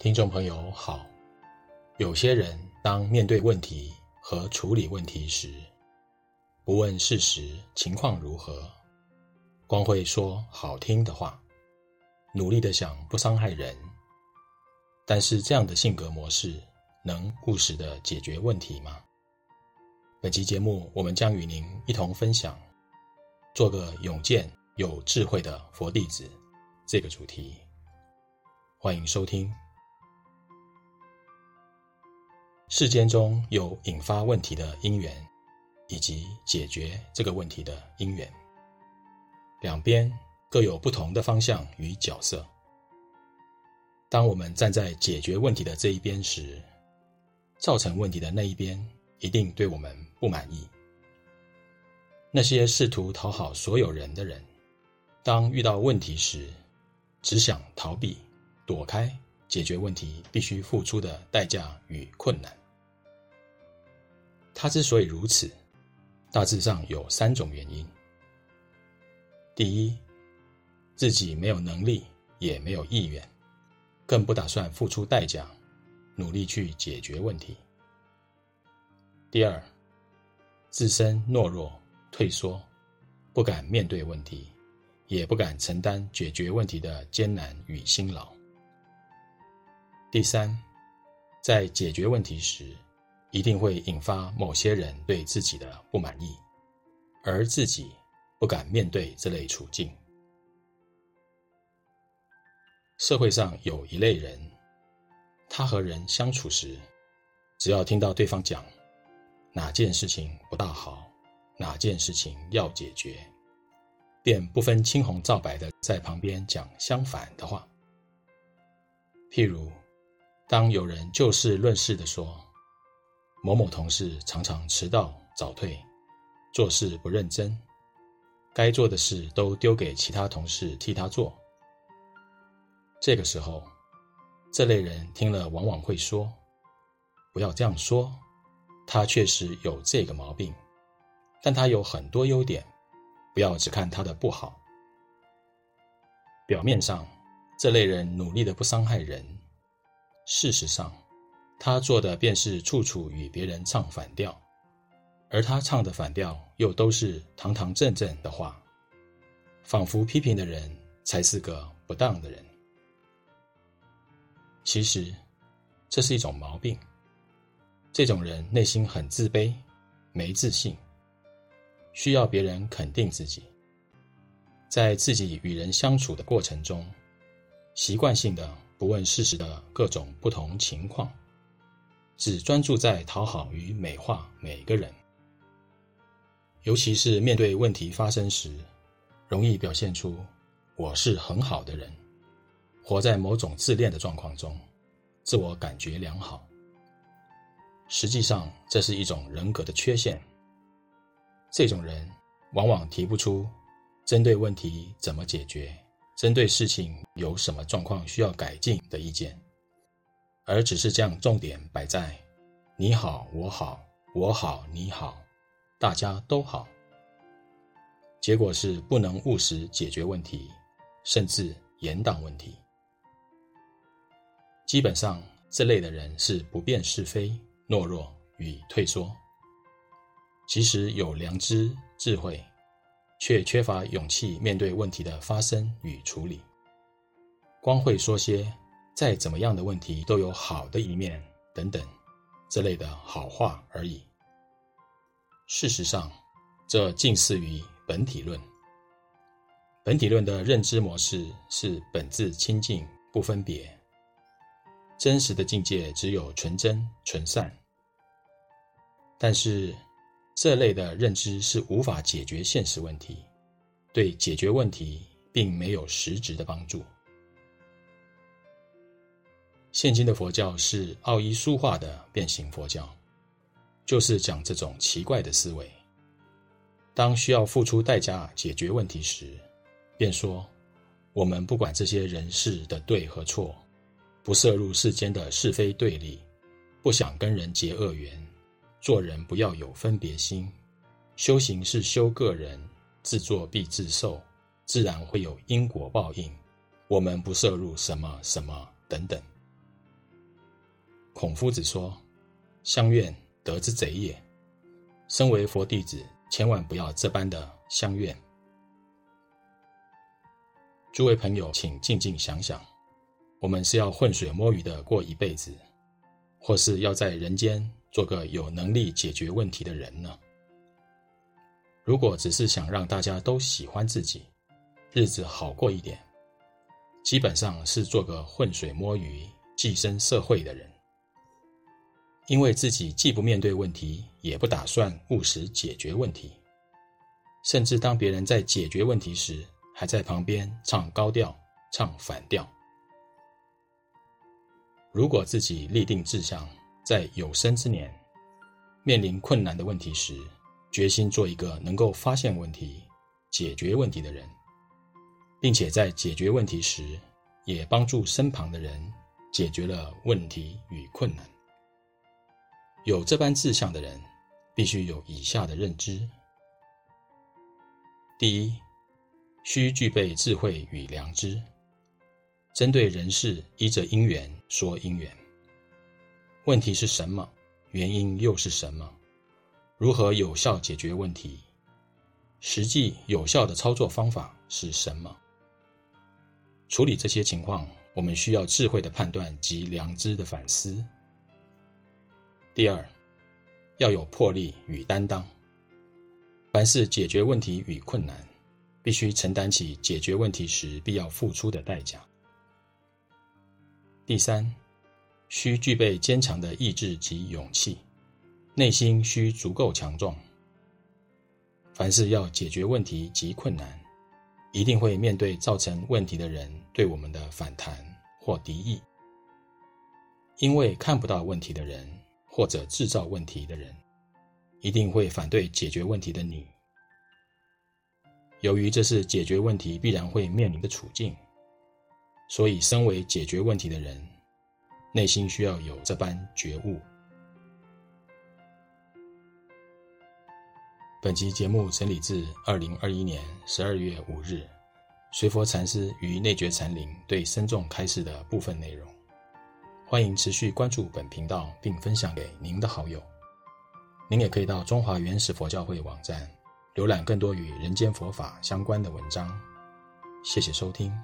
听众朋友好，有些人当面对问题和处理问题时，不问事实情况如何，光会说好听的话，努力的想不伤害人。但是这样的性格模式能务实的解决问题吗？本期节目我们将与您一同分享，做个勇健有智慧的佛弟子这个主题。欢迎收听。世间中有引发问题的因缘，以及解决这个问题的因缘，两边各有不同的方向与角色。当我们站在解决问题的这一边时，造成问题的那一边一定对我们不满意。那些试图讨好所有人的人，当遇到问题时，只想逃避。躲开解决问题必须付出的代价与困难。他之所以如此，大致上有三种原因：第一，自己没有能力，也没有意愿，更不打算付出代价，努力去解决问题；第二，自身懦弱、退缩，不敢面对问题，也不敢承担解决问题的艰难与辛劳。第三，在解决问题时，一定会引发某些人对自己的不满意，而自己不敢面对这类处境。社会上有一类人，他和人相处时，只要听到对方讲哪件事情不大好，哪件事情要解决，便不分青红皂白的在旁边讲相反的话，譬如。当有人就事论事的说，某某同事常常迟到早退，做事不认真，该做的事都丢给其他同事替他做。这个时候，这类人听了往往会说：“不要这样说，他确实有这个毛病，但他有很多优点，不要只看他的不好。”表面上，这类人努力的不伤害人。事实上，他做的便是处处与别人唱反调，而他唱的反调又都是堂堂正正的话，仿佛批评的人才是个不当的人。其实，这是一种毛病。这种人内心很自卑，没自信，需要别人肯定自己，在自己与人相处的过程中，习惯性的。不问事实的各种不同情况，只专注在讨好与美化每个人。尤其是面对问题发生时，容易表现出我是很好的人，活在某种自恋的状况中，自我感觉良好。实际上，这是一种人格的缺陷。这种人往往提不出针对问题怎么解决。针对事情有什么状况需要改进的意见，而只是将重点摆在“你好，我好，我好，你好，大家都好”，结果是不能务实解决问题，甚至严党问题。基本上，这类的人是不辨是非、懦弱与退缩，即使有良知、智慧。却缺乏勇气面对问题的发生与处理，光会说些再怎么样的问题都有好的一面等等这类的好话而已。事实上，这近似于本体论。本体论的认知模式是本自清净不分别，真实的境界只有纯真纯善。但是，这类的认知是无法解决现实问题，对解决问题并没有实质的帮助。现今的佛教是奥义书化的变形佛教，就是讲这种奇怪的思维。当需要付出代价解决问题时，便说我们不管这些人事的对和错，不涉入世间的是非对立，不想跟人结恶缘。做人不要有分别心，修行是修个人，自作必自受，自然会有因果报应。我们不涉入什么什么等等。孔夫子说：“相怨，得之贼也。”身为佛弟子，千万不要这般的相怨。诸位朋友，请静静想想，我们是要浑水摸鱼的过一辈子，或是要在人间做个有能力解决问题的人呢？如果只是想让大家都喜欢自己，日子好过一点，基本上是做个浑水摸鱼、寄生社会的人。因为自己既不面对问题，也不打算务实解决问题，甚至当别人在解决问题时，还在旁边唱高调、唱反调。如果自己立定志向，在有生之年面临困难的问题时，决心做一个能够发现问题、解决问题的人，并且在解决问题时，也帮助身旁的人解决了问题与困难。有这般志向的人，必须有以下的认知：第一，需具备智慧与良知，针对人事，依着因缘说因缘。问题是什么？原因又是什么？如何有效解决问题？实际有效的操作方法是什么？处理这些情况，我们需要智慧的判断及良知的反思。第二，要有魄力与担当。凡是解决问题与困难，必须承担起解决问题时必要付出的代价。第三，需具备坚强的意志及勇气，内心需足够强壮。凡是要解决问题及困难，一定会面对造成问题的人对我们的反弹或敌意，因为看不到问题的人。或者制造问题的人，一定会反对解决问题的你。由于这是解决问题必然会面临的处境，所以身为解决问题的人，内心需要有这般觉悟。本集节目整理自二零二一年十二月五日，随佛禅师于内觉禅林对僧众开示的部分内容。欢迎持续关注本频道，并分享给您的好友。您也可以到中华原始佛教会网站浏览更多与人间佛法相关的文章。谢谢收听。